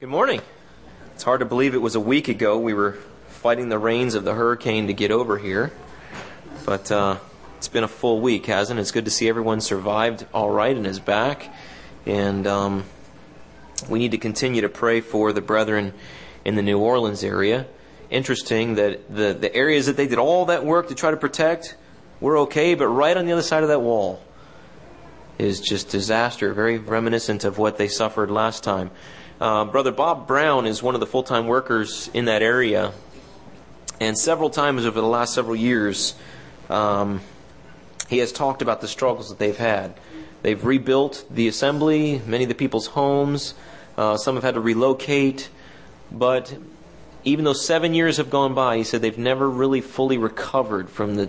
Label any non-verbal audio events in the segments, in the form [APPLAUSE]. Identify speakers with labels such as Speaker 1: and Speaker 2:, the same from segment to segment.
Speaker 1: Good morning. It's hard to believe it was a week ago we were fighting the rains of the hurricane to get over here. But uh, it's been a full week, hasn't it? It's good to see everyone survived all right and is back. And um, we need to continue to pray for the brethren in the New Orleans area. Interesting that the, the areas that they did all that work to try to protect were okay, but right on the other side of that wall is just disaster, very reminiscent of what they suffered last time. Uh, Brother Bob Brown is one of the full time workers in that area. And several times over the last several years, um, he has talked about the struggles that they've had. They've rebuilt the assembly, many of the people's homes. Uh, some have had to relocate. But even though seven years have gone by, he said they've never really fully recovered from the,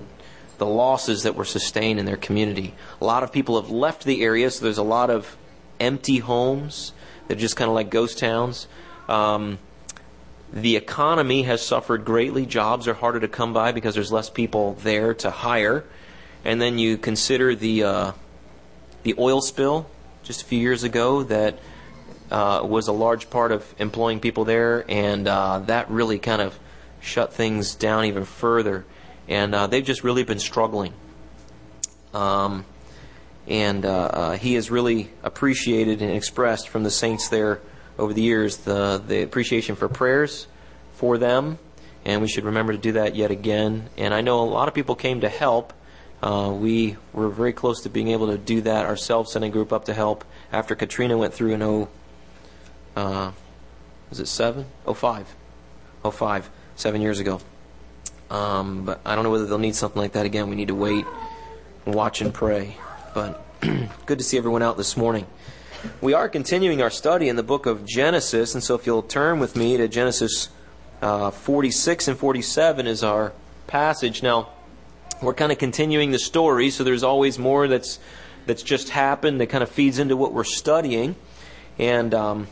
Speaker 1: the losses that were sustained in their community. A lot of people have left the area, so there's a lot of empty homes. They're just kind of like ghost towns. Um, the economy has suffered greatly. Jobs are harder to come by because there's less people there to hire. And then you consider the uh, the oil spill just a few years ago that uh, was a large part of employing people there, and uh, that really kind of shut things down even further. And uh, they've just really been struggling. Um, and uh, uh, he has really appreciated and expressed from the saints there over the years the the appreciation for prayers for them, and we should remember to do that yet again. And I know a lot of people came to help. Uh, we were very close to being able to do that ourselves, sending a group up to help after Katrina went through in oh, uh, was it seven? Oh five, oh five, seven years ago. Um, but I don't know whether they'll need something like that again. We need to wait, watch, and pray. But [CLEARS THROAT] good to see everyone out this morning. We are continuing our study in the book of Genesis, and so if you'll turn with me to Genesis uh, 46 and 47 is our passage. Now, we're kind of continuing the story, so there's always more that's that's just happened that kind of feeds into what we're studying, and um,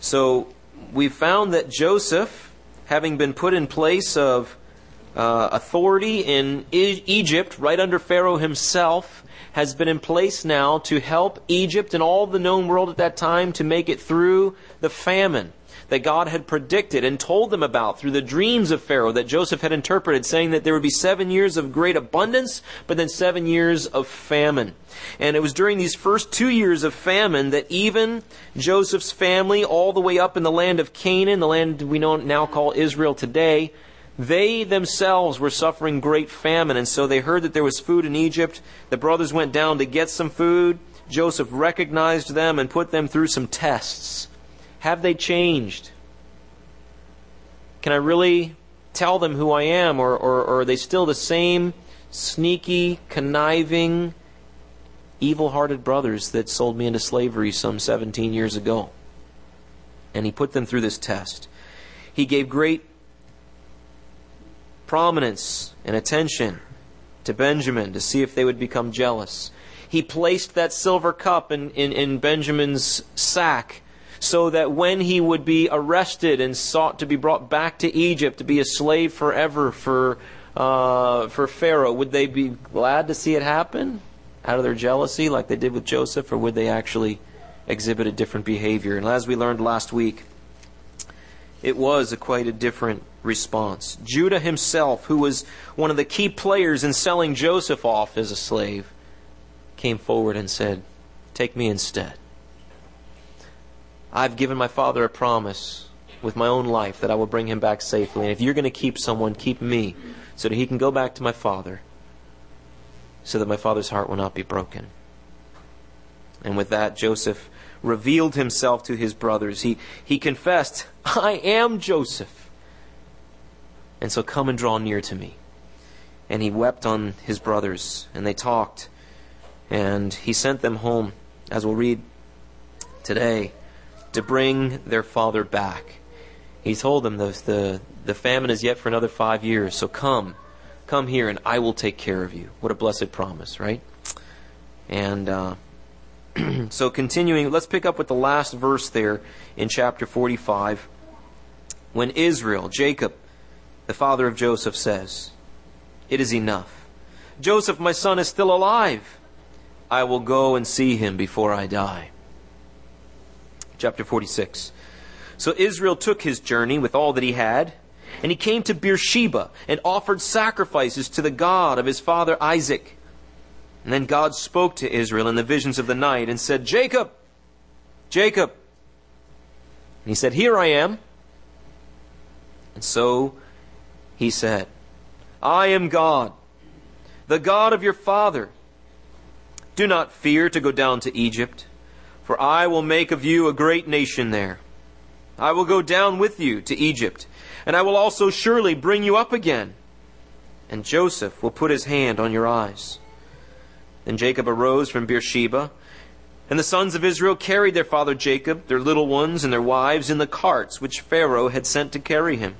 Speaker 1: so we found that Joseph, having been put in place of uh, authority in e- Egypt, right under Pharaoh himself, has been in place now to help Egypt and all the known world at that time to make it through the famine that God had predicted and told them about through the dreams of Pharaoh that Joseph had interpreted, saying that there would be seven years of great abundance, but then seven years of famine. And it was during these first two years of famine that even Joseph's family, all the way up in the land of Canaan, the land we now call Israel today, they themselves were suffering great famine, and so they heard that there was food in Egypt. The brothers went down to get some food. Joseph recognized them and put them through some tests. Have they changed? Can I really tell them who I am, or, or, or are they still the same sneaky, conniving, evil hearted brothers that sold me into slavery some 17 years ago? And he put them through this test. He gave great prominence and attention to Benjamin to see if they would become jealous. He placed that silver cup in, in, in, Benjamin's sack so that when he would be arrested and sought to be brought back to Egypt to be a slave forever for, uh, for Pharaoh, would they be glad to see it happen out of their jealousy like they did with Joseph, or would they actually exhibit a different behavior? And as we learned last week, it was a quite a different response. Judah himself, who was one of the key players in selling Joseph off as a slave, came forward and said, Take me instead. I've given my father a promise with my own life that I will bring him back safely. And if you're going to keep someone, keep me so that he can go back to my father, so that my father's heart will not be broken. And with that, Joseph revealed himself to his brothers. He, he confessed, I am Joseph and so come and draw near to me. And he wept on his brothers, and they talked. And he sent them home, as we'll read today, to bring their father back. He told them the, the, the famine is yet for another five years, so come, come here, and I will take care of you. What a blessed promise, right? And uh, [CLEARS THROAT] so continuing, let's pick up with the last verse there in chapter 45. When Israel, Jacob, the father of Joseph says, It is enough. Joseph, my son, is still alive. I will go and see him before I die. chapter 46. So Israel took his journey with all that he had, and he came to Beersheba and offered sacrifices to the God of his father Isaac. And then God spoke to Israel in the visions of the night and said, Jacob, Jacob. And he said, Here I am. And so he said, I am God, the God of your father. Do not fear to go down to Egypt, for I will make of you a great nation there. I will go down with you to Egypt, and I will also surely bring you up again. And Joseph will put his hand on your eyes. Then Jacob arose from Beersheba, and the sons of Israel carried their father Jacob, their little ones, and their wives in the carts which Pharaoh had sent to carry him.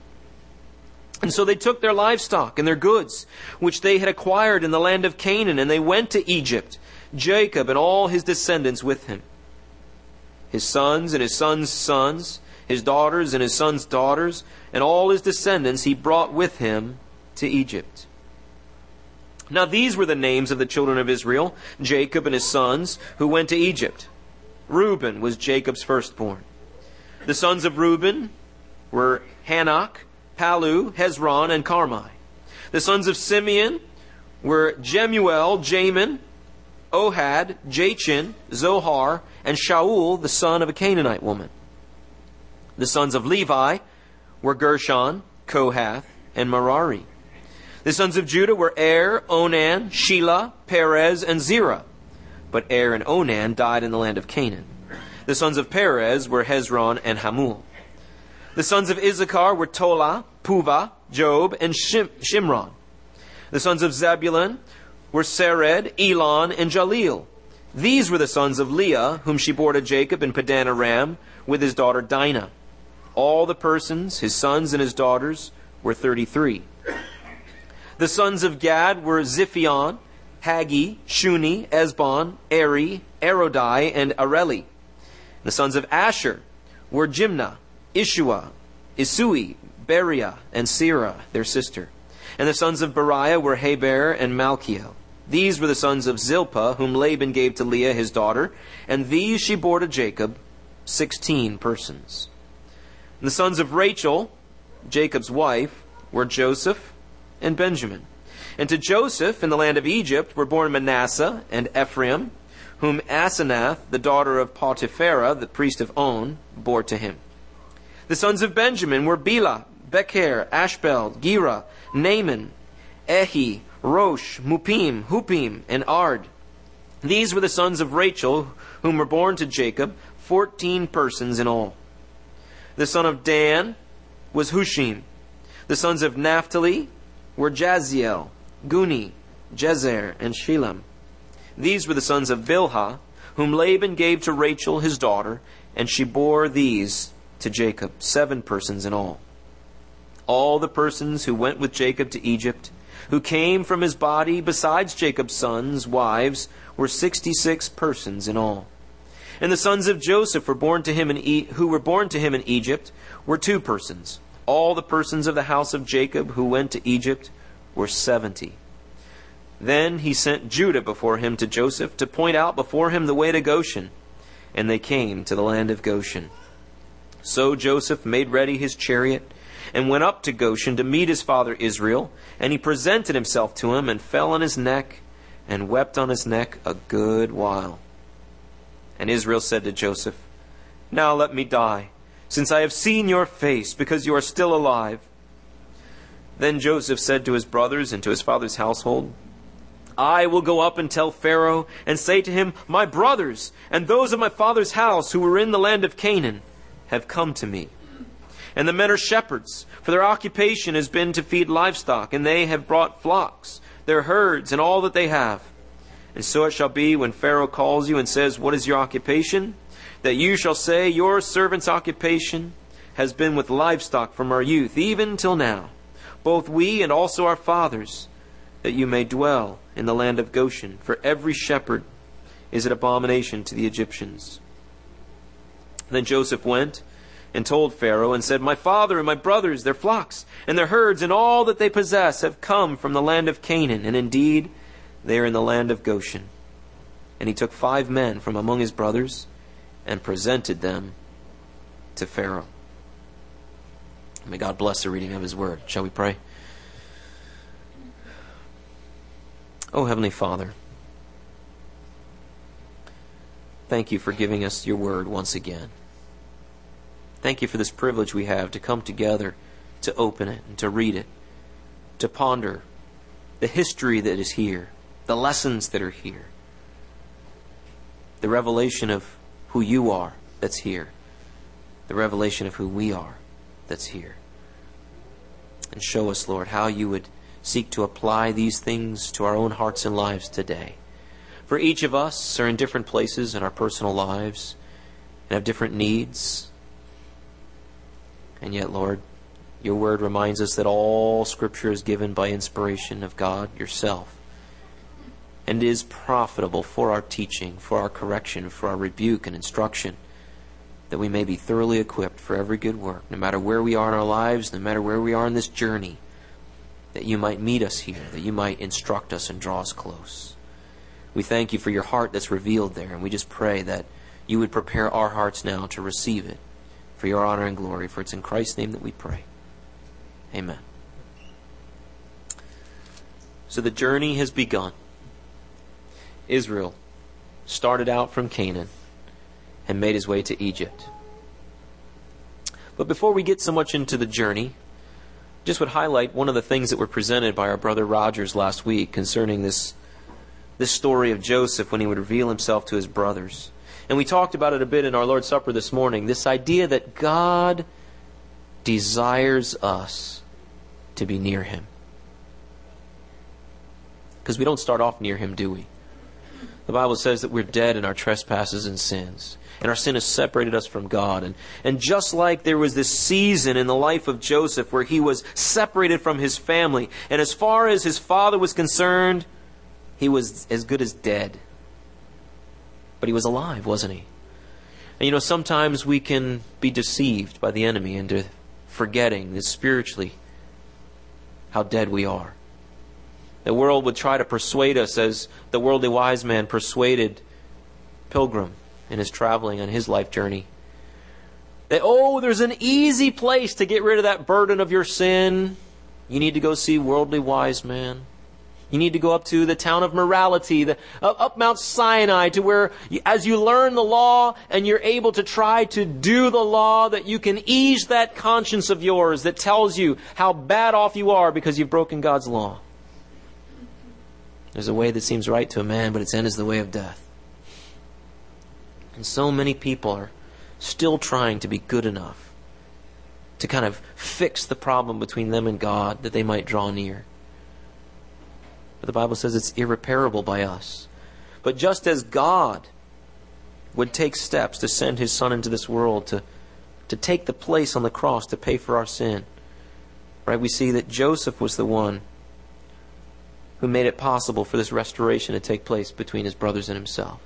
Speaker 1: And so they took their livestock and their goods, which they had acquired in the land of Canaan, and they went to Egypt, Jacob and all his descendants with him. His sons and his sons' sons, his daughters and his sons' daughters, and all his descendants he brought with him to Egypt. Now these were the names of the children of Israel, Jacob and his sons, who went to Egypt. Reuben was Jacob's firstborn. The sons of Reuben were Hanoch, Pallu, Hezron, and Carmi. The sons of Simeon were Jemuel, Jamin, Ohad, Jachin, Zohar, and Shaul, the son of a Canaanite woman. The sons of Levi were Gershon, Kohath, and Merari. The sons of Judah were Er, Onan, Shelah, Perez, and Zerah. But Er and Onan died in the land of Canaan. The sons of Perez were Hezron and Hamul. The sons of Issachar were Tola, Puvah, Job, and Shim- Shimron. The sons of Zebulun were Sered, Elon, and Jaleel. These were the sons of Leah, whom she bore to Jacob in Padan Aram with his daughter Dinah. All the persons, his sons and his daughters, were 33. The sons of Gad were Ziphion, Haggi, Shuni, Esbon, Eri, Arodi, and Areli. The sons of Asher were Jimnah, Ishua, Isui, Beriah, and Serah, their sister. And the sons of Beriah were Heber and Malchiel. These were the sons of Zilpah, whom Laban gave to Leah his daughter, and these she bore to Jacob, sixteen persons. And the sons of Rachel, Jacob's wife, were Joseph and Benjamin. And to Joseph in the land of Egypt were born Manasseh and Ephraim, whom Asenath, the daughter of Potipherah, the priest of On, bore to him. The sons of Benjamin were Bela, Becher, Ashbel, Gera, Naaman, Ehi, Rosh, Mupim, Hupim, and Ard. These were the sons of Rachel, whom were born to Jacob, fourteen persons in all. The son of Dan was Hushim. The sons of Naphtali were Jahziel, Guni, Jezer, and Shillem. These were the sons of Bilhah, whom Laban gave to Rachel his daughter, and she bore these to Jacob, seven persons in all. All the persons who went with Jacob to Egypt, who came from his body besides Jacob's sons, wives, were sixty six persons in all. And the sons of Joseph were born to him in e- who were born to him in Egypt were two persons. All the persons of the house of Jacob who went to Egypt were seventy. Then he sent Judah before him to Joseph to point out before him the way to Goshen. And they came to the land of Goshen. So Joseph made ready his chariot and went up to Goshen to meet his father Israel. And he presented himself to him and fell on his neck and wept on his neck a good while. And Israel said to Joseph, Now let me die, since I have seen your face, because you are still alive. Then Joseph said to his brothers and to his father's household, I will go up and tell Pharaoh and say to him, My brothers and those of my father's house who were in the land of Canaan have come to me. And the men are shepherds, for their occupation has been to feed livestock, and they have brought flocks, their herds, and all that they have. And so it shall be when Pharaoh calls you and says, What is your occupation? That you shall say, Your servant's occupation has been with livestock from our youth, even till now, both we and also our fathers, that you may dwell in the land of Goshen. For every shepherd is an abomination to the Egyptians. Then Joseph went and told Pharaoh and said, My father and my brothers, their flocks, and their herds, and all that they possess have come from the land of Canaan, and indeed they are in the land of Goshen. And he took five men from among his brothers and presented them to Pharaoh. May God bless the reading of His Word. Shall we pray? Oh, Heavenly Father, thank you for giving us your Word once again. Thank you for this privilege we have to come together to open it and to read it, to ponder the history that is here, the lessons that are here, the revelation of who you are that's here, the revelation of who we are that's here. And show us, Lord, how you would seek to apply these things to our own hearts and lives today. For each of us are in different places in our personal lives and have different needs. And yet, Lord, your word reminds us that all Scripture is given by inspiration of God yourself and is profitable for our teaching, for our correction, for our rebuke and instruction, that we may be thoroughly equipped for every good work, no matter where we are in our lives, no matter where we are in this journey, that you might meet us here, that you might instruct us and draw us close. We thank you for your heart that's revealed there, and we just pray that you would prepare our hearts now to receive it for your honor and glory, for it's in Christ's name that we pray. Amen. So the journey has begun. Israel started out from Canaan and made his way to Egypt. But before we get so much into the journey, just would highlight one of the things that were presented by our brother Rogers last week concerning this this story of Joseph when he would reveal himself to his brothers. And we talked about it a bit in our Lord's Supper this morning. This idea that God desires us to be near him. Because we don't start off near him, do we? The Bible says that we're dead in our trespasses and sins. And our sin has separated us from God. And, and just like there was this season in the life of Joseph where he was separated from his family, and as far as his father was concerned, he was as good as dead. But he was alive, wasn't he? And you know, sometimes we can be deceived by the enemy into forgetting that spiritually how dead we are. The world would try to persuade us as the worldly wise man persuaded Pilgrim in his traveling on his life journey. That, oh, there's an easy place to get rid of that burden of your sin. You need to go see worldly wise man. You need to go up to the town of morality, the, up Mount Sinai, to where as you learn the law and you're able to try to do the law, that you can ease that conscience of yours that tells you how bad off you are because you've broken God's law. There's a way that seems right to a man, but its end is the way of death. And so many people are still trying to be good enough to kind of fix the problem between them and God that they might draw near. But the Bible says it's irreparable by us. But just as God would take steps to send his Son into this world to, to take the place on the cross to pay for our sin, right? We see that Joseph was the one who made it possible for this restoration to take place between his brothers and himself.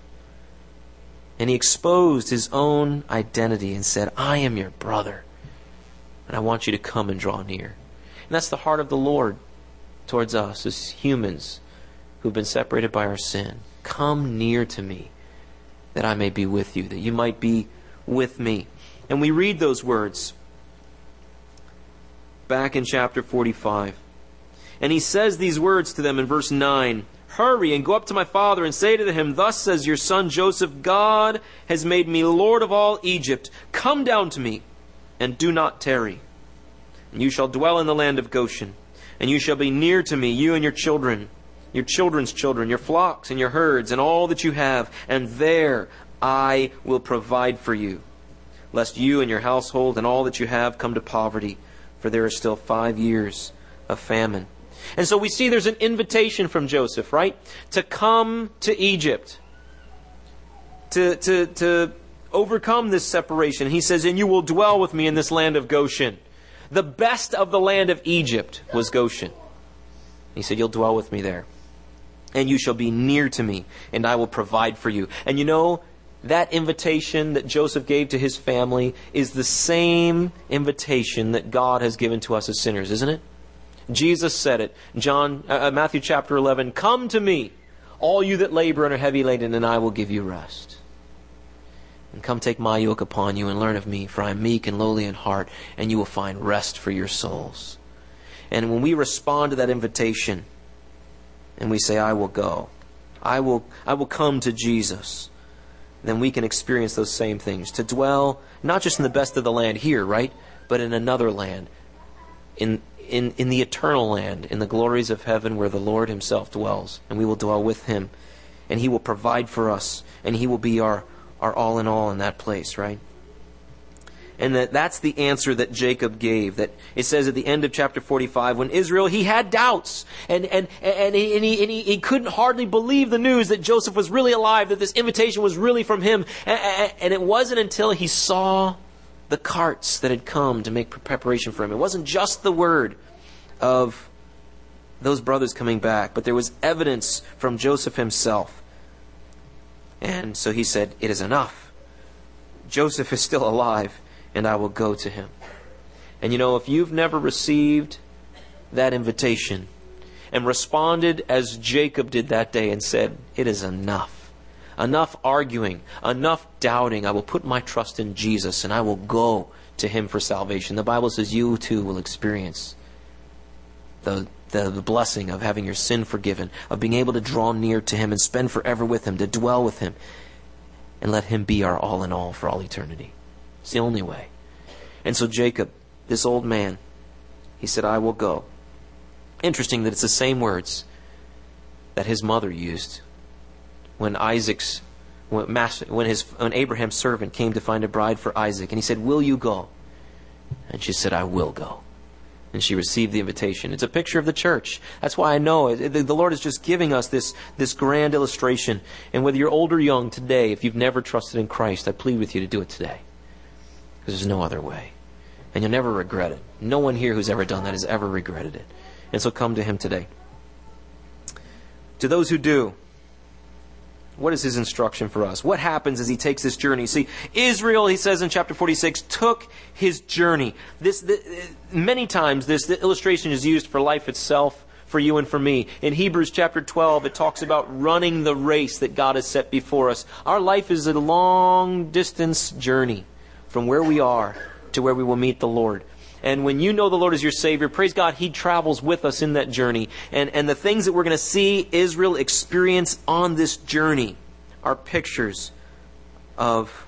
Speaker 1: And he exposed his own identity and said, I am your brother, and I want you to come and draw near. And that's the heart of the Lord towards us as humans who've been separated by our sin. Come near to me that I may be with you, that you might be with me. And we read those words back in chapter 45. And he says these words to them in verse 9 Hurry and go up to my father and say to him, Thus says your son Joseph, God has made me Lord of all Egypt. Come down to me and do not tarry. And you shall dwell in the land of Goshen, and you shall be near to me, you and your children, your children's children, your flocks and your herds, and all that you have, and there I will provide for you, lest you and your household and all that you have come to poverty, for there are still five years of famine. And so we see there's an invitation from Joseph, right? To come to Egypt. To, to, to overcome this separation. He says, And you will dwell with me in this land of Goshen. The best of the land of Egypt was Goshen. He said, You'll dwell with me there. And you shall be near to me, and I will provide for you. And you know, that invitation that Joseph gave to his family is the same invitation that God has given to us as sinners, isn't it? Jesus said it. John, uh, uh, Matthew chapter 11, Come to me, all you that labor and are heavy laden, and I will give you rest. And come take my yoke upon you and learn of me, for I am meek and lowly in heart, and you will find rest for your souls. And when we respond to that invitation and we say, I will go, I will, I will come to Jesus, then we can experience those same things. To dwell not just in the best of the land here, right? But in another land. In, in, in the eternal land, in the glories of heaven where the Lord Himself dwells. And we will dwell with Him. And He will provide for us. And He will be our, our all in all in that place, right? and that that's the answer that Jacob gave. That it says at the end of chapter 45, when Israel, he had doubts, and, and, and, he, and, he, and he, he couldn't hardly believe the news that Joseph was really alive, that this invitation was really from him. And, and it wasn't until he saw the carts that had come to make preparation for him. It wasn't just the word of those brothers coming back, but there was evidence from Joseph himself. And so he said, It is enough. Joseph is still alive and I will go to him. And you know, if you've never received that invitation and responded as Jacob did that day and said, It is enough. Enough arguing, enough doubting. I will put my trust in Jesus and I will go to him for salvation. The Bible says you too will experience the, the, the, blessing of having your sin forgiven, of being able to draw near to him and spend forever with him, to dwell with him, and let him be our all in all for all eternity. It's the only way. And so Jacob, this old man, he said, I will go. Interesting that it's the same words that his mother used when Isaac's when, when his when Abraham's servant came to find a bride for Isaac, and he said, "Will you go?" And she said, "I will go." And she received the invitation. It's a picture of the church. That's why I know it. the Lord is just giving us this this grand illustration. And whether you're old or young today, if you've never trusted in Christ, I plead with you to do it today because there's no other way. And you'll never regret it. No one here who's ever done that has ever regretted it. And so come to Him today. To those who do, what is his instruction for us? What happens as he takes this journey? See, Israel, he says in chapter 46, took his journey. This, many times, this illustration is used for life itself, for you and for me. In Hebrews chapter 12, it talks about running the race that God has set before us. Our life is a long distance journey from where we are to where we will meet the Lord. And when you know the Lord as your Savior, praise God, He travels with us in that journey. And, and the things that we're going to see Israel experience on this journey are pictures of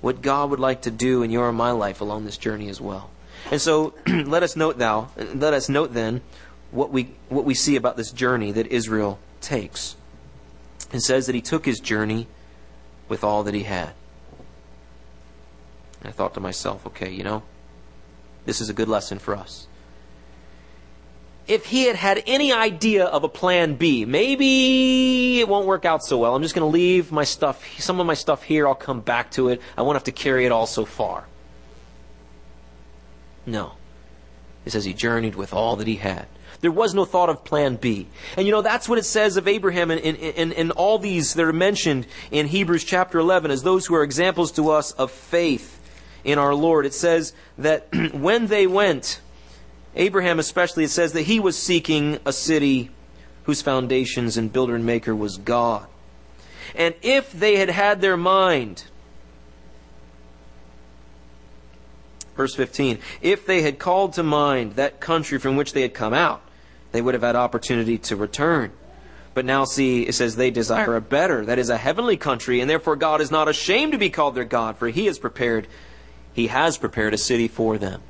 Speaker 1: what God would like to do in your and my life along this journey as well. And so [CLEARS THROAT] let us note thou, let us note then what we, what we see about this journey that Israel takes. It says that he took his journey with all that he had. And I thought to myself, okay, you know, this is a good lesson for us. If he had had any idea of a plan B, maybe it won't work out so well. I'm just going to leave my stuff, some of my stuff here. I'll come back to it. I won't have to carry it all so far. No. It says he journeyed with all that he had. There was no thought of plan B. And you know, that's what it says of Abraham and, and, and, and all these that are mentioned in Hebrews chapter 11 as those who are examples to us of faith in our Lord. It says that [CLEARS THROAT] when they went, Abraham especially, it says that he was seeking a city whose foundations and builder and maker was God. And if they had had their mind, verse 15, if they had called to mind that country from which they had come out, they would have had opportunity to return. But now see, it says they desire a better, that is a heavenly country, and therefore God is not ashamed to be called their God, for he has prepared he has prepared a city for them.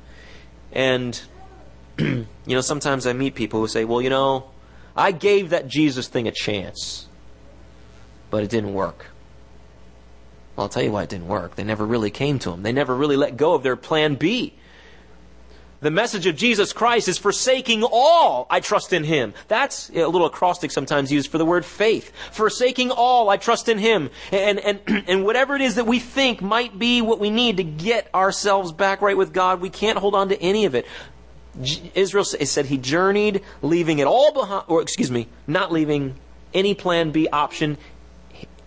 Speaker 1: And, [CLEARS THROAT] you know, sometimes I meet people who say, well, you know, I gave that Jesus thing a chance, but it didn't work. Well, I'll tell you why it didn't work. They never really came to him. They never really let go of their plan B. The message of Jesus Christ is forsaking all, I trust in Him. That's a little acrostic sometimes used for the word faith. Forsaking all, I trust in Him. And, and, [CLEARS THROAT] and whatever it is that we think might be what we need to get ourselves back right with God, we can't hold on to any of it. Israel said he journeyed, leaving it all behind, or excuse me, not leaving any plan B option.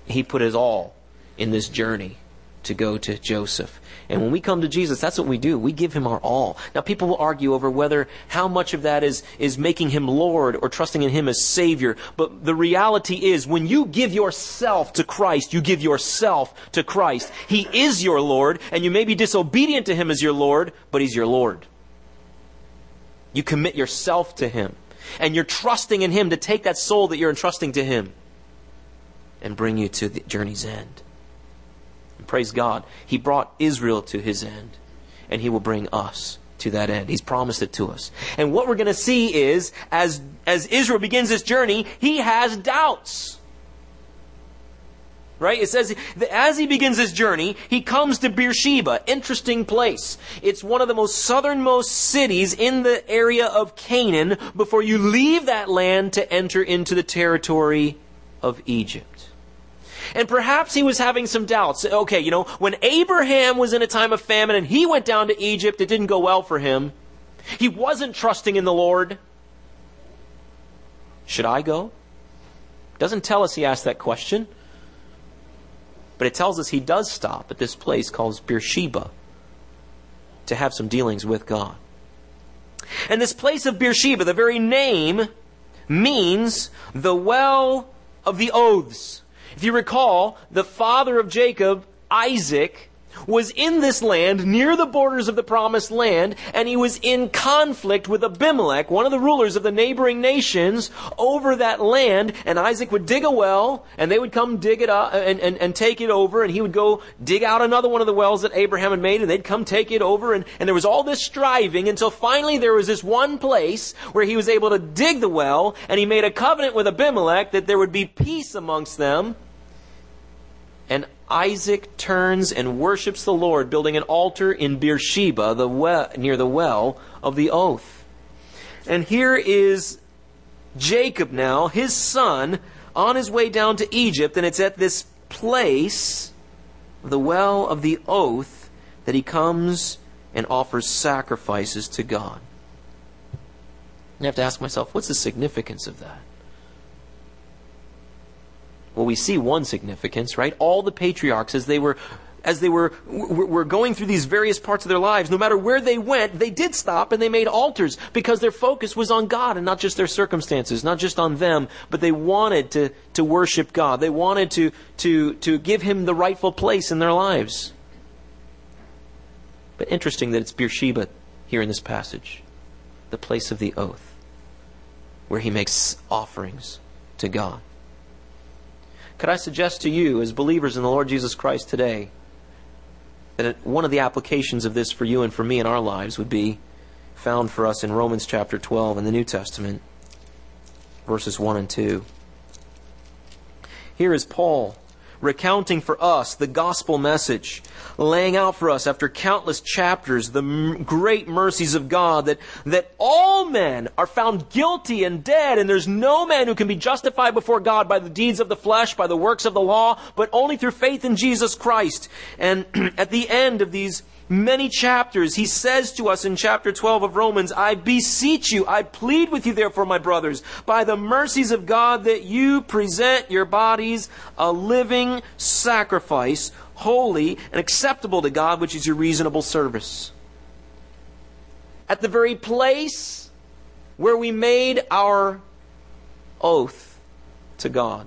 Speaker 1: He put his all in this journey to go to Joseph. And when we come to Jesus, that's what we do. We give him our all. Now, people will argue over whether how much of that is, is making him Lord or trusting in him as Savior. But the reality is, when you give yourself to Christ, you give yourself to Christ. He is your Lord, and you may be disobedient to him as your Lord, but he's your Lord. You commit yourself to him. And you're trusting in him to take that soul that you're entrusting to him and bring you to the journey's end. And praise God, He brought Israel to His end, and He will bring us to that end. He's promised it to us. And what we're going to see is, as, as Israel begins this journey, he has doubts. Right? It says that as he begins this journey, he comes to Beersheba. Interesting place. It's one of the most southernmost cities in the area of Canaan before you leave that land to enter into the territory of Egypt. And perhaps he was having some doubts. Okay, you know, when Abraham was in a time of famine and he went down to Egypt, it didn't go well for him. He wasn't trusting in the Lord. Should I go? Doesn't tell us he asked that question. But it tells us he does stop at this place called Beersheba to have some dealings with God. And this place of Beersheba, the very name, means the well of the oaths. If you recall, the father of Jacob, Isaac, was in this land near the borders of the promised land, and he was in conflict with Abimelech, one of the rulers of the neighboring nations, over that land. And Isaac would dig a well, and they would come dig it up and, and, and take it over, and he would go dig out another one of the wells that Abraham had made, and they'd come take it over. And, and there was all this striving until finally there was this one place where he was able to dig the well, and he made a covenant with Abimelech that there would be peace amongst them. Isaac turns and worships the Lord, building an altar in Beersheba, the well, near the well of the oath. And here is Jacob now, his son, on his way down to Egypt, and it's at this place, the well of the oath, that he comes and offers sacrifices to God. I have to ask myself, what's the significance of that? Well, we see one significance, right? All the patriarchs, as they were as they were, were going through these various parts of their lives, no matter where they went, they did stop and they made altars because their focus was on God and not just their circumstances, not just on them, but they wanted to, to worship God. They wanted to, to, to give Him the rightful place in their lives. But interesting that it's Beersheba here in this passage, the place of the oath, where He makes offerings to God. Could I suggest to you, as believers in the Lord Jesus Christ today, that one of the applications of this for you and for me in our lives would be found for us in Romans chapter 12 in the New Testament, verses 1 and 2. Here is Paul recounting for us the gospel message, laying out for us after countless chapters the m- great mercies of God that, that all men are found guilty and dead and there's no man who can be justified before God by the deeds of the flesh, by the works of the law, but only through faith in Jesus Christ. And [CLEARS THROAT] at the end of these many chapters, he says to us in chapter 12 of Romans, I beseech you, I plead with you therefore, my brothers, by the mercies of God, that you present your bodies a living sacrifice, holy and acceptable to God, which is your reasonable service. At the very place where we made our oath to God,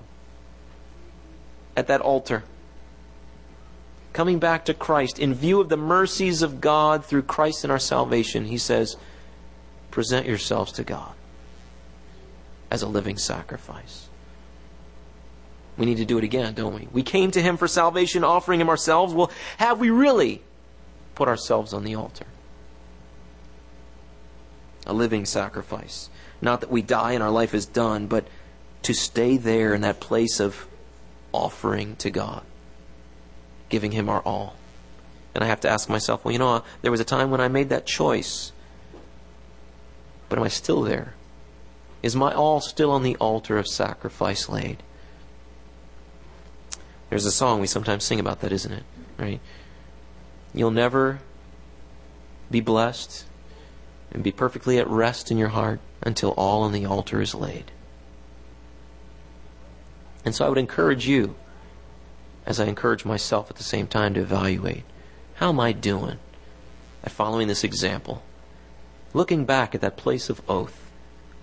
Speaker 1: at that altar coming back to Christ, in view of the mercies of God through Christ in our salvation, he says, present yourselves to God as a living sacrifice. We need to do it again, don't we? We came to him for salvation, offering him ourselves. Well, have we really put ourselves on the altar? A living sacrifice. Not that we die and our life is done, but to stay there in that place of offering to God giving Him our all. And I have to ask myself, well, you know, uh, there was a time when I made that choice. But am I still there? Is my all still on the altar of sacrifice laid? There's a song we sometimes sing about that, isn't it? Right? You'll never be blessed and be perfectly at rest in your heart until all on the altar is laid. And so I would encourage you as I encourage myself at the same time to evaluate how am I doing at following this example? Looking back at that place of oath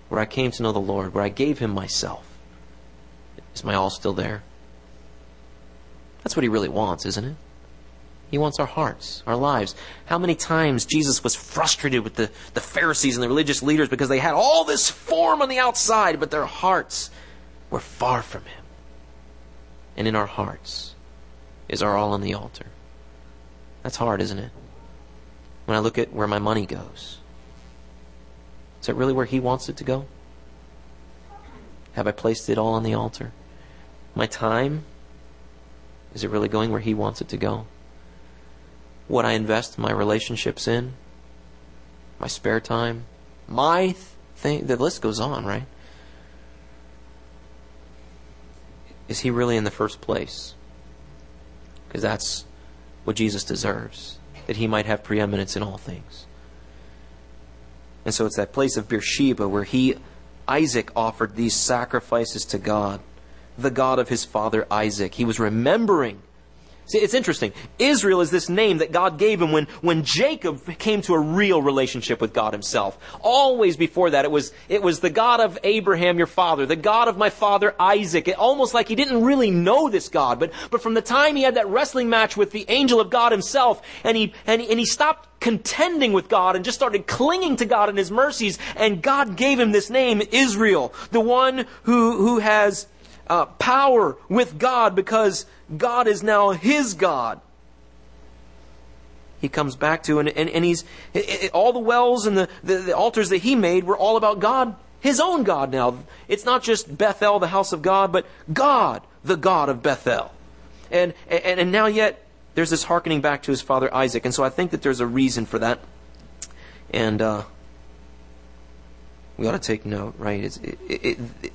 Speaker 1: where I came to know the Lord, where I gave Him myself. Is my all still there? That's what He really wants, isn't it? He wants our hearts, our lives. How many times Jesus was frustrated with the, the Pharisees and the religious leaders because they had all this form on the outside, but their hearts were far from Him. And in our hearts is our all on the altar. That's hard, isn't it? When I look at where my money goes, is that really where He wants it to go? Have I placed it all on the altar? My time, is it really going where He wants it to go? what I invest my relationships in, my spare time, my thing. The list goes on, right? Is he really in the first place? Because that's what Jesus deserves, that he might have preeminence in all things. And so it's that place of Beersheba where he, Isaac, offered these sacrifices to God, the God of his father Isaac. He was remembering See, it's interesting. Israel is this name that God gave him when, when Jacob came to a real relationship with God himself. Always before that, it was, it was the God of Abraham, your father, the God of my father Isaac. It, almost like he didn't really know this God. But, but from the time he had that wrestling match with the angel of God himself, and he, and, and he stopped contending with God and just started clinging to God and his mercies, and God gave him this name, Israel, the one who, who has uh, power with God because God is now his God. He comes back to, and, and, and he's, it, it, all the wells and the, the, the altars that he made were all about God, his own God now. It's not just Bethel, the house of God, but God, the God of Bethel. And, and, and now yet, there's this hearkening back to his father Isaac. And so I think that there's a reason for that. And, uh, we ought to take note, right? It, it,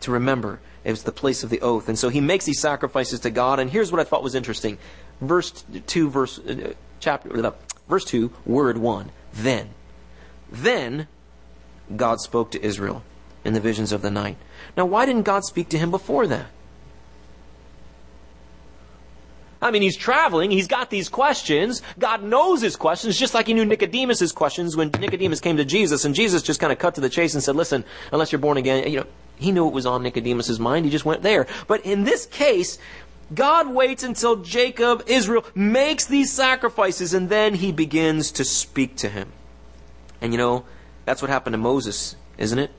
Speaker 1: to remember it was the place of the oath. And so he makes these sacrifices to God. And here's what I thought was interesting. Verse 2, verse, uh, chapter, uh, verse 2, word 1. Then. Then God spoke to Israel in the visions of the night. Now, why didn't God speak to him before that? I mean, he's traveling. He's got these questions. God knows his questions, just like he knew Nicodemus's questions when Nicodemus came to Jesus, and Jesus just kind of cut to the chase and said, "Listen, unless you're born again, you know, he knew it was on Nicodemus's mind. He just went there. But in this case, God waits until Jacob, Israel, makes these sacrifices, and then he begins to speak to him. And you know, that's what happened to Moses, isn't it?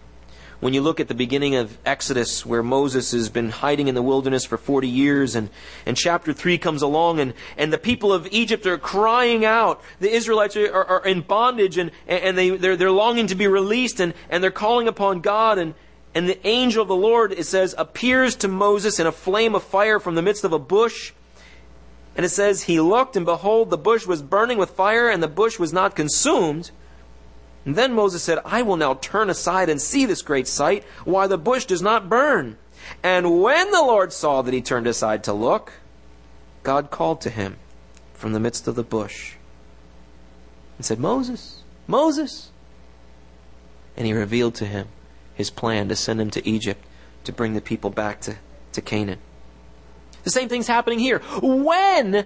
Speaker 1: When you look at the beginning of Exodus, where Moses has been hiding in the wilderness for 40 years, and, and chapter 3 comes along, and, and the people of Egypt are crying out. The Israelites are, are, are in bondage, and, and they, they're, they're longing to be released, and, and they're calling upon God, and, and the angel of the Lord, it says, appears to Moses in a flame of fire from the midst of a bush. And it says, He looked, and behold, the bush was burning with fire, and the bush was not consumed. And then Moses said, I will now turn aside and see this great sight, why the bush does not burn. And when the Lord saw that he turned aside to look, God called to him from the midst of the bush and said, Moses, Moses. And he revealed to him his plan to send him to Egypt to bring the people back to, to Canaan. The same thing's happening here. When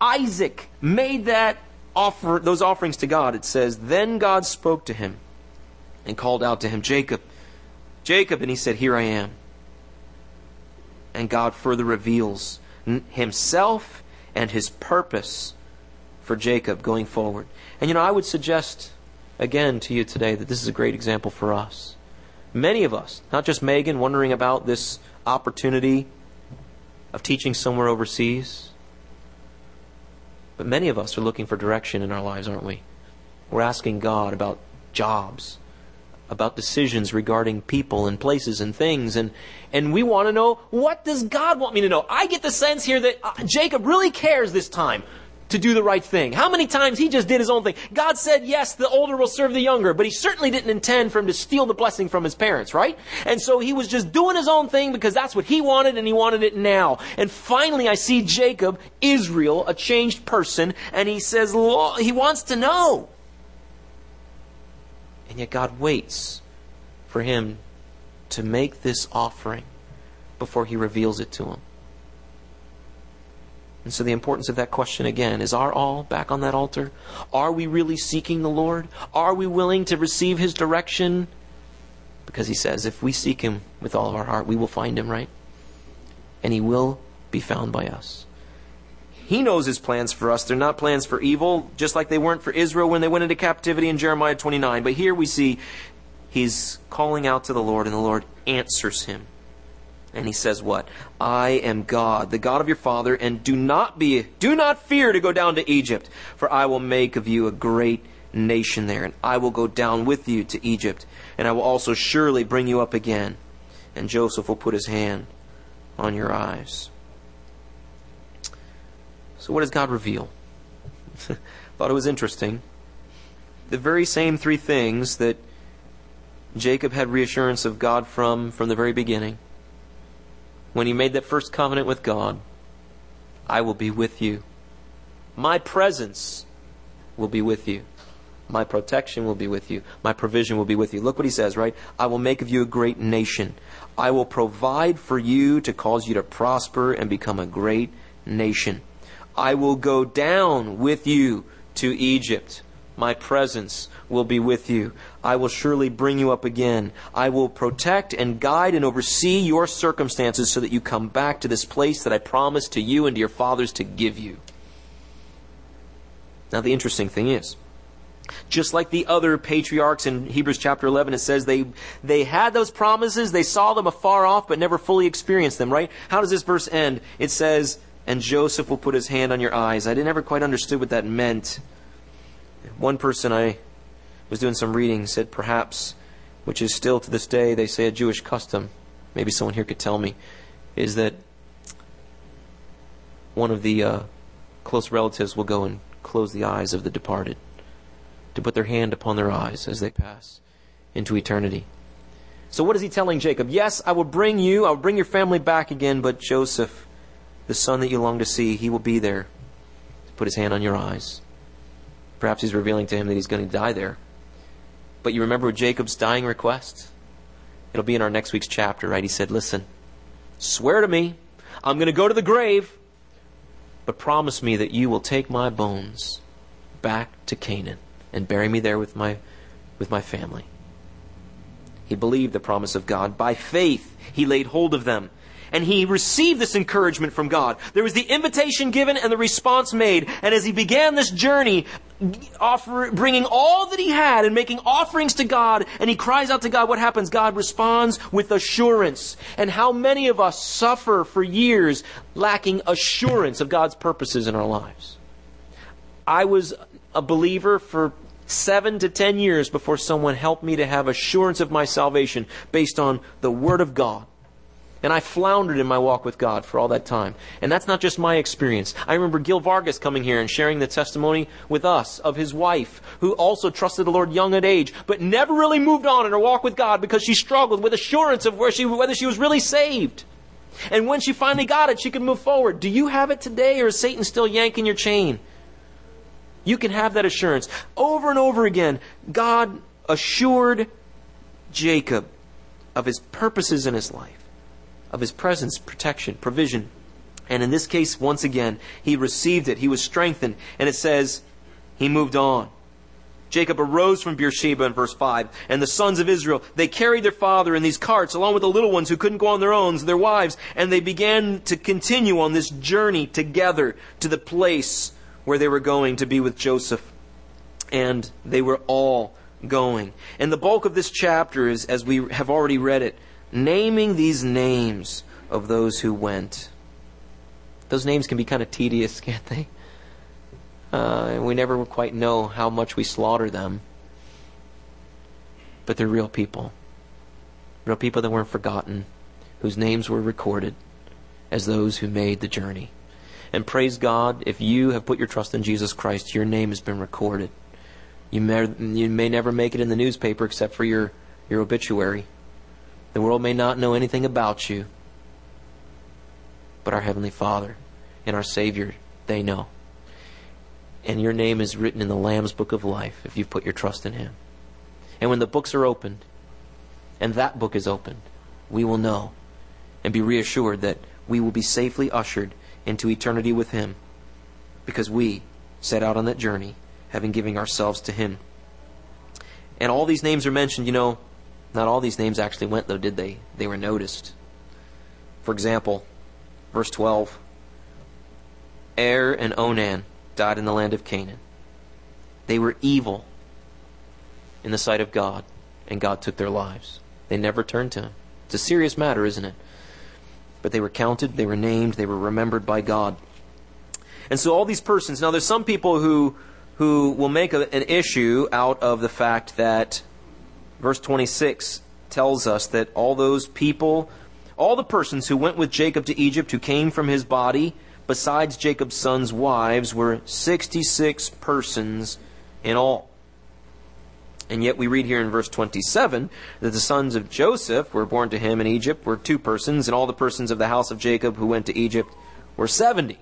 Speaker 1: Isaac made that offer, those offerings to God, it says, Then God spoke to him and called out to him, Jacob, Jacob, and he said, Here I am. And God further reveals himself and his purpose for Jacob going forward. And you know, I would suggest again to you today that this is a great example for us. Many of us, not just Megan, wondering about this opportunity of teaching somewhere overseas, but many of us are looking for direction in our lives, aren't we? We're asking God about jobs, about decisions regarding people and places and things, and, and we want to know what does God want me to know? I get the sense here that uh, Jacob really cares this time to do the right thing. How many times he just did his own thing? God said, yes, the older will serve the younger, but he certainly didn't intend for him to steal the blessing from his parents, right? And so he was just doing his own thing because that's what he wanted and he wanted it now. And finally I see Jacob, Israel, a changed person, and he says, he wants to know. And yet God waits for him to make this offering before he reveals it to him. And so the importance of that question again is our all back on that altar? Are we really seeking the Lord? Are we willing to receive His direction? Because He says if we seek Him with all of our heart, we will find Him, right? And He will be found by us. He knows His plans for us. They're not plans for evil, just like they weren't for Israel when they went into captivity in Jeremiah 29. But here we see He's calling out to the Lord, and the Lord answers Him. And he says what? I am God, the God of your father, and do not be, do not fear to go down to Egypt, for I will make of you a great nation there, and I will go down with you to Egypt, and I will also surely bring you up again. And Joseph will put his hand on your eyes. So what does God reveal? [LAUGHS] Thought it was interesting. The very same three things that Jacob had reassurance of God from from the very beginning when he made that first covenant with God I will be with you. My presence will be with you. My protection will be with you. My provision will be with you. Look what he says, right? I will make of you a great nation. I will provide for you to cause you to prosper and become a great nation. I will go down with you to Egypt. My presence will be with you. I will surely bring you up again. I will protect and guide and oversee your circumstances so that you come back to this place that I promised to you and to your fathers to give you. Now, the interesting thing is, just like the other patriarchs in Hebrews chapter 11, it says they, they had those promises, they saw them afar off, but never fully experienced them, right? How does this verse end? It says, and Joseph will put his hand on your eyes. I never quite understood what that meant. One person I was doing some reading said perhaps, which is still to this day, they say a Jewish custom, maybe someone here could tell me, is that one of the uh, close relatives will go and close the eyes of the departed, to put their hand upon their eyes as they pass into eternity. So, what is he telling Jacob? Yes, I will bring you, I will bring your family back again, but Joseph, the son that you long to see, he will be there to put his hand on your eyes. Perhaps he's revealing to him that he's going to die there. But you remember Jacob's dying request? It'll be in our next week's chapter, right? He said, Listen, swear to me, I'm going to go to the grave, but promise me that you will take my bones back to Canaan and bury me there with my, with my family. He believed the promise of God. By faith, he laid hold of them and he received this encouragement from God. There was the invitation given and the response made. And as he began this journey, offer, bringing all that he had and making offerings to God, and he cries out to God, what happens? God responds with assurance. And how many of us suffer for years lacking assurance of God's purposes in our lives? I was a believer for seven to ten years before someone helped me to have assurance of my salvation based on the Word of God. And I floundered in my walk with God for all that time. And that's not just my experience. I remember Gil Vargas coming here and sharing the testimony with us of his wife, who also trusted the Lord young at age, but never really moved on in her walk with God because she struggled with assurance of where she, whether she was really saved. And when she finally got it, she could move forward. Do you have it today, or is Satan still yanking your chain? You can have that assurance. Over and over again, God assured Jacob of his purposes in his life of his presence, protection, provision. And in this case, once again, he received it. He was strengthened. And it says, he moved on. Jacob arose from Beersheba in verse 5, and the sons of Israel, they carried their father in these carts along with the little ones who couldn't go on their own, their wives, and they began to continue on this journey together to the place where they were going to be with Joseph. And they were all going. And the bulk of this chapter is, as we have already read it, naming these names of those who went. Those names can be kind of tedious, [LAUGHS] can't they? Uh, we never quite know how much we slaughter them. But they're real people. Real people that weren't forgotten, whose names were recorded as those who made the journey. And praise God, if you have put your trust in Jesus Christ, your name has been recorded. You may, you may never make it in the newspaper except for your, your obituary. The world may not know anything about you, but our Heavenly Father and our Savior, they know. And your name is written in the Lamb's Book of Life if you've put your trust in Him. And when the books are opened, and that book is opened, we will know and be reassured that we will be safely ushered into eternity with Him because we set out on that journey having given ourselves to Him. And all these names are mentioned, you know, not all these names actually went, though, did they? They were noticed. For example, verse 12 Er and Onan died in the land of Canaan. They were evil in the sight of God, and God took their lives. They never turned to Him. It's a serious matter, isn't it? But they were counted, they were named, they were remembered by God. And so all these persons, now there's some people who who will make a, an issue out of the fact that verse 26 tells us that all those people, all the persons who went with Jacob to Egypt, who came from his body, besides Jacob's sons' wives, were 66 persons in all. And yet we read here in verse 27 that the sons of Joseph were born to him in Egypt were two persons, and all the persons of the house of Jacob who went to Egypt were 70.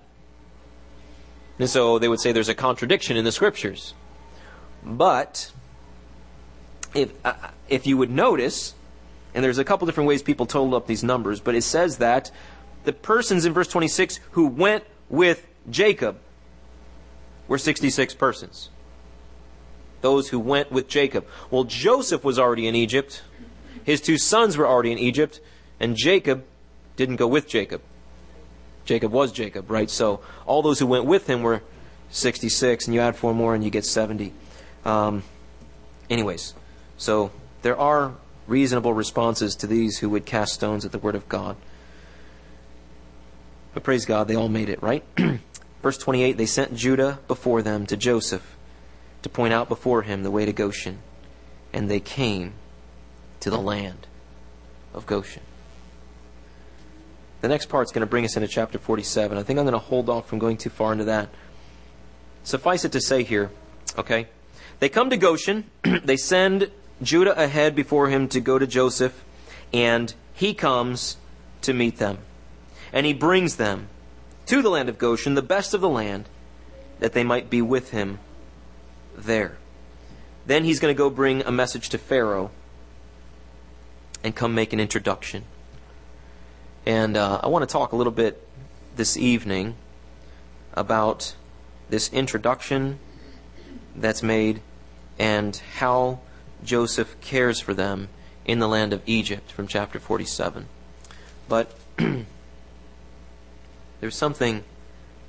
Speaker 1: And so they would say there's a contradiction in the scriptures. But if uh, if you would notice, and there's a couple different ways people total up these numbers, but it says that the persons in verse 26 who went with Jacob were 66 persons. Those who went with Jacob. Well, Joseph was already in Egypt. His two sons were already in Egypt, and Jacob didn't go with Jacob. Jacob was Jacob, right? So all those who went with him were 66, and you add four more and you get 70. Um, anyways, so there are reasonable responses to these who would cast stones at the word of God. But praise God, they all made it, right? [CLEARS THROAT] Verse 28 They sent Judah before them to Joseph to point out before him the way to Goshen. And they came to the land of Goshen. The next part is going to bring us into chapter 47. I think I'm going to hold off from going too far into that. Suffice it to say here, okay? They come to Goshen. [CLEARS THROAT] they send Judah ahead before him to go to Joseph, and he comes to meet them. And he brings them to the land of Goshen, the best of the land, that they might be with him there. Then he's going to go bring a message to Pharaoh and come make an introduction. And uh, I want to talk a little bit this evening about this introduction that's made and how Joseph cares for them in the land of Egypt from chapter 47. But [CLEARS THROAT] there's something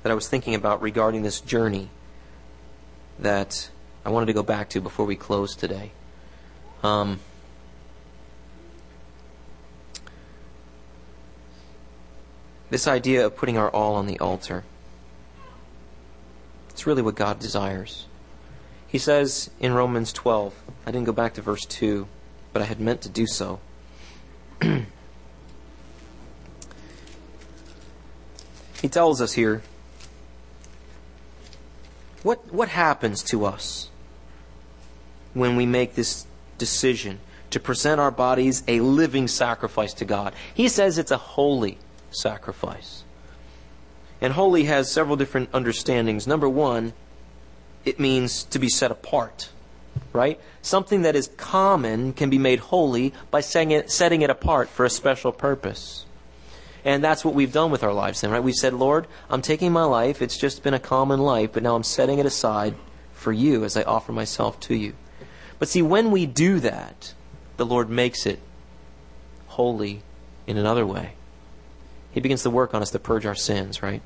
Speaker 1: that I was thinking about regarding this journey that I wanted to go back to before we close today. Um, This idea of putting our all on the altar. It's really what God desires. He says in Romans 12, I didn't go back to verse 2, but I had meant to do so. [CLEARS THROAT] he tells us here what, what happens to us when we make this decision to present our bodies a living sacrifice to God. He says it's a holy sacrifice. And holy has several different understandings. Number one, it means to be set apart, right? Something that is common can be made holy by setting it, setting it apart for a special purpose. And that's what we've done with our lives then, right? We've said, Lord, I'm taking my life. It's just been a common life, but now I'm setting it aside for you as I offer myself to you. But see, when we do that, the Lord makes it holy in another way. He begins to work on us to purge our sins, right?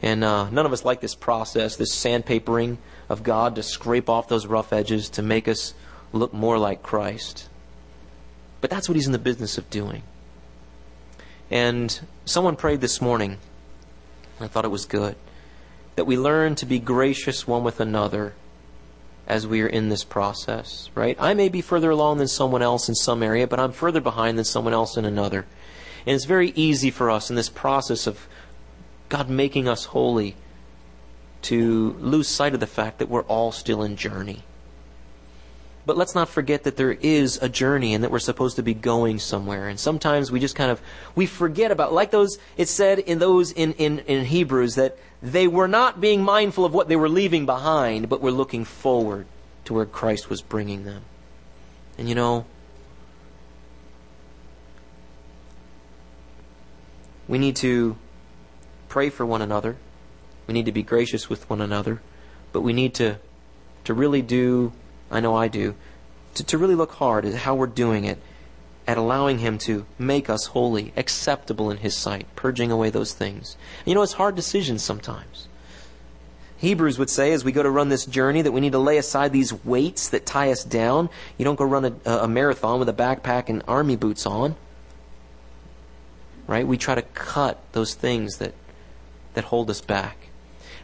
Speaker 1: And uh, none of us like this process, this sandpapering of God to scrape off those rough edges to make us look more like Christ. But that's what He's in the business of doing. And someone prayed this morning, I thought it was good, that we learn to be gracious one with another as we are in this process, right? I may be further along than someone else in some area, but I'm further behind than someone else in another. And it's very easy for us in this process of God making us holy to lose sight of the fact that we're all still in journey. But let's not forget that there is a journey and that we're supposed to be going somewhere. And sometimes we just kind of we forget about like those it said in those in, in, in Hebrews that they were not being mindful of what they were leaving behind, but were looking forward to where Christ was bringing them. And you know, we need to pray for one another. We need to be gracious with one another. But we need to, to really do, I know I do, to, to really look hard at how we're doing it, at allowing Him to make us holy, acceptable in His sight, purging away those things. And you know, it's hard decisions sometimes. Hebrews would say, as we go to run this journey, that we need to lay aside these weights that tie us down. You don't go run a, a marathon with a backpack and army boots on. Right? We try to cut those things that, that hold us back.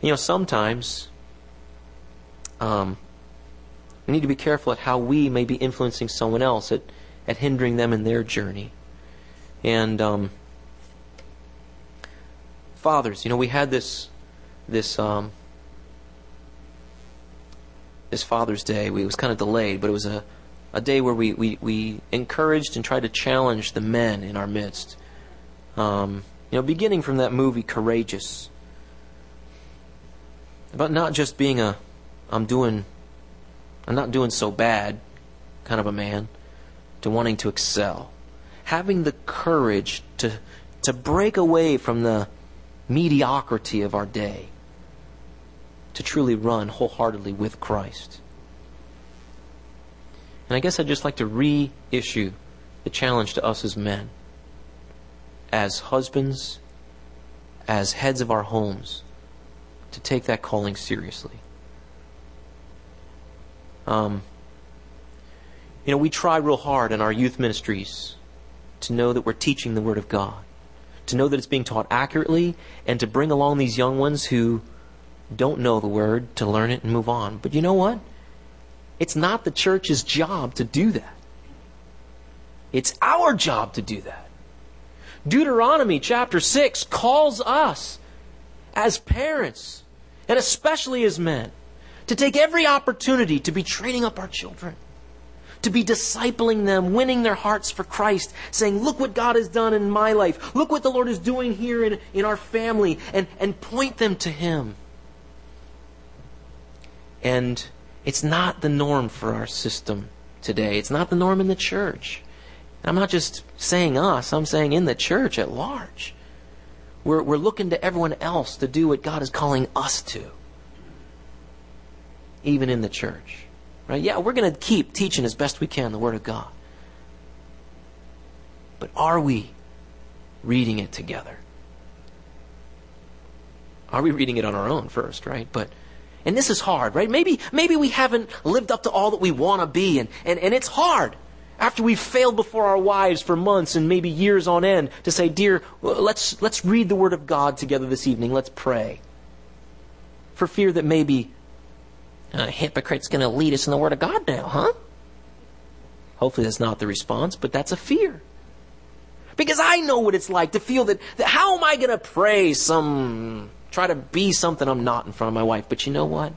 Speaker 1: You know, sometimes um, we need to be careful at how we may be influencing someone else, at, at hindering them in their journey. And um, fathers, you know, we had this this um, this Father's Day. We, it was kind of delayed, but it was a, a day where we, we, we encouraged and tried to challenge the men in our midst. Um, you know, beginning from that movie Courageous, about not just being a I'm doing I'm not doing so bad kind of a man to wanting to excel. Having the courage to to break away from the mediocrity of our day to truly run wholeheartedly with Christ. And I guess I'd just like to reissue the challenge to us as men, as husbands, as heads of our homes, to take that calling seriously. Um, you know, we try real hard in our youth ministries to know that we're teaching the Word of God, to know that it's being taught accurately, and to bring along these young ones who don't know the Word to learn it and move on. But you know what? It's not the church's job to do that. It's our job to do that. Deuteronomy chapter 6 calls us as parents, and especially as men, to take every opportunity to be training up our children, to be discipling them, winning their hearts for Christ, saying, Look what God has done in my life. Look what the Lord is doing here in, in our family, and, and point them to Him. And it's not the norm for our system today. It's not the norm in the church. And I'm not just saying us, I'm saying in the church at large. We're, we're looking to everyone else to do what God is calling us to, even in the church. Right? Yeah, we're going to keep teaching as best we can the Word of God. But are we reading it together? Are we reading it on our own first, right? But and this is hard, right? Maybe, maybe we haven't lived up to all that we want to be, and, and, and it's hard after we've failed before our wives for months and maybe years on end to say, dear, let's, let's read the Word of God together this evening. Let's pray. For fear that maybe a hypocrite's going to lead us in the Word of God now, huh? Hopefully that's not the response, but that's a fear. Because I know what it's like to feel that, that how am I going to pray some try to be something I'm not in front of my wife. But you know what?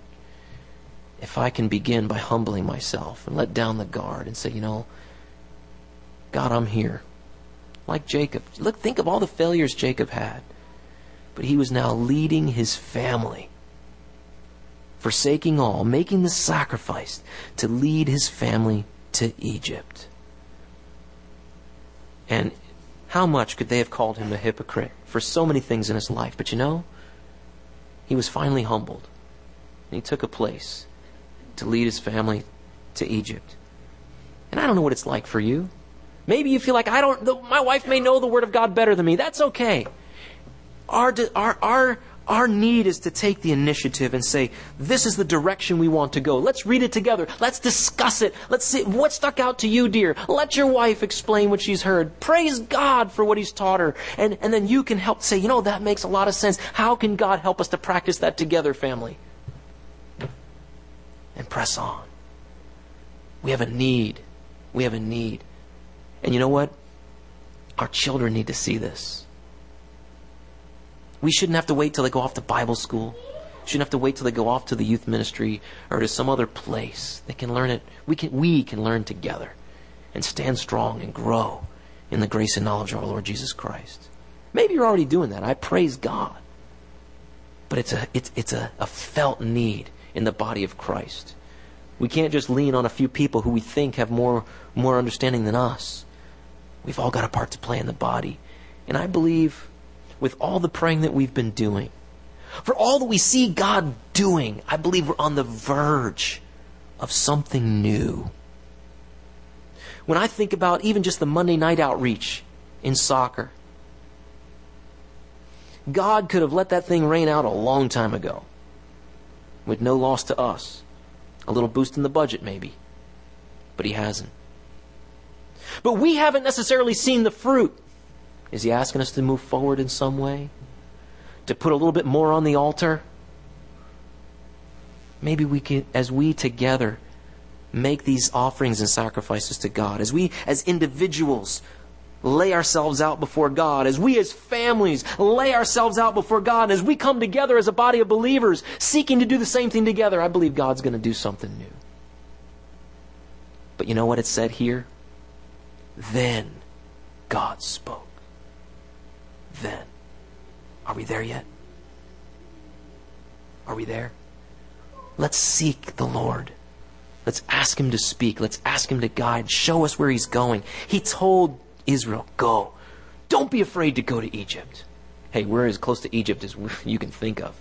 Speaker 1: If I can begin by humbling myself and let down the guard and say, you know, God, I'm here. Like Jacob. Look, think of all the failures Jacob had. But he was now leading his family, forsaking all, making the sacrifice to lead his family to Egypt. And how much could they have called him a hypocrite for so many things in his life? But you know, he was finally humbled. And he took a place to lead his family to Egypt. And I don't know what it's like for you. Maybe you feel like I don't, the, my wife may know the Word of God better than me. That's okay. Our, our, our, our need is to take the initiative and say, this is the direction we want to go. Let's read it together. Let's discuss it. Let's see what stuck out to you, dear. Let your wife explain what she's heard. Praise God for what he's taught her. And, and then you can help say, you know, that makes a lot of sense. How can God help us to practice that together, family? And press on. We have a need. We have a need. And you know what? Our children need to see this. We shouldn't have to wait till they go off to Bible school. Shouldn't have to wait till they go off to the youth ministry or to some other place. They can learn it. We can, we can learn together and stand strong and grow in the grace and knowledge of our Lord Jesus Christ. Maybe you're already doing that. I praise God. But it's a, it's, it's a, a felt need in the body of Christ. We can't just lean on a few people who we think have more, more understanding than us. We've all got a part to play in the body. And I believe with all the praying that we've been doing, for all that we see God doing, I believe we're on the verge of something new. When I think about even just the Monday night outreach in soccer, God could have let that thing rain out a long time ago with no loss to us. A little boost in the budget, maybe. But He hasn't. But we haven't necessarily seen the fruit. Is He asking us to move forward in some way? To put a little bit more on the altar? Maybe we can, as we together make these offerings and sacrifices to God, as we as individuals lay ourselves out before God, as we as families lay ourselves out before God, as we come together as a body of believers seeking to do the same thing together, I believe God's going to do something new. But you know what it said here? Then God spoke. Then. Are we there yet? Are we there? Let's seek the Lord. Let's ask Him to speak. Let's ask Him to guide. Show us where He's going. He told Israel, Go. Don't be afraid to go to Egypt. Hey, we're as close to Egypt as [LAUGHS] you can think of.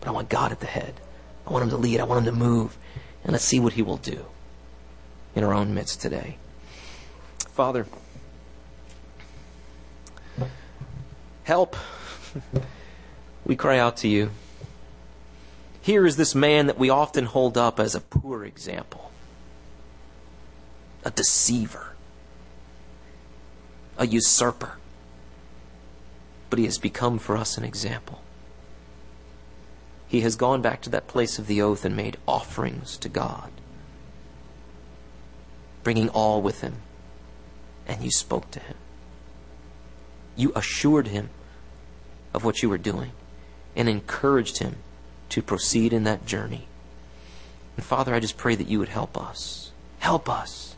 Speaker 1: But I want God at the head. I want Him to lead. I want Him to move. And let's see what He will do in our own midst today. Father, help. we cry out to you. Here is this man that we often hold up as a poor example, a deceiver, a usurper. But he has become for us an example. He has gone back to that place of the oath and made offerings to God, bringing all with him. And you spoke to him. You assured him of what you were doing and encouraged him to proceed in that journey. And Father, I just pray that you would help us. Help us.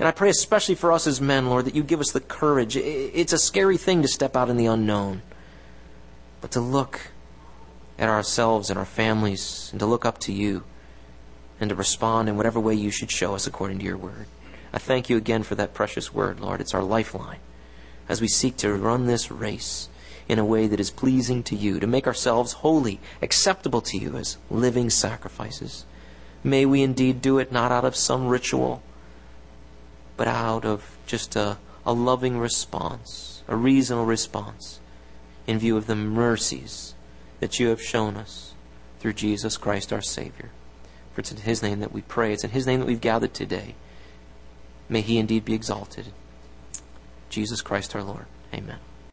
Speaker 1: And I pray especially for us as men, Lord, that you give us the courage. It's a scary thing to step out in the unknown, but to look at ourselves and our families and to look up to you and to respond in whatever way you should show us according to your word. I thank you again for that precious word, Lord. It's our lifeline as we seek to run this race in a way that is pleasing to you, to make ourselves holy, acceptable to you as living sacrifices. May we indeed do it not out of some ritual, but out of just a, a loving response, a reasonable response in view of the mercies that you have shown us through Jesus Christ our Savior. For it's in His name that we pray. It's in His name that we've gathered today. May He indeed be exalted. Jesus Christ our Lord. Amen.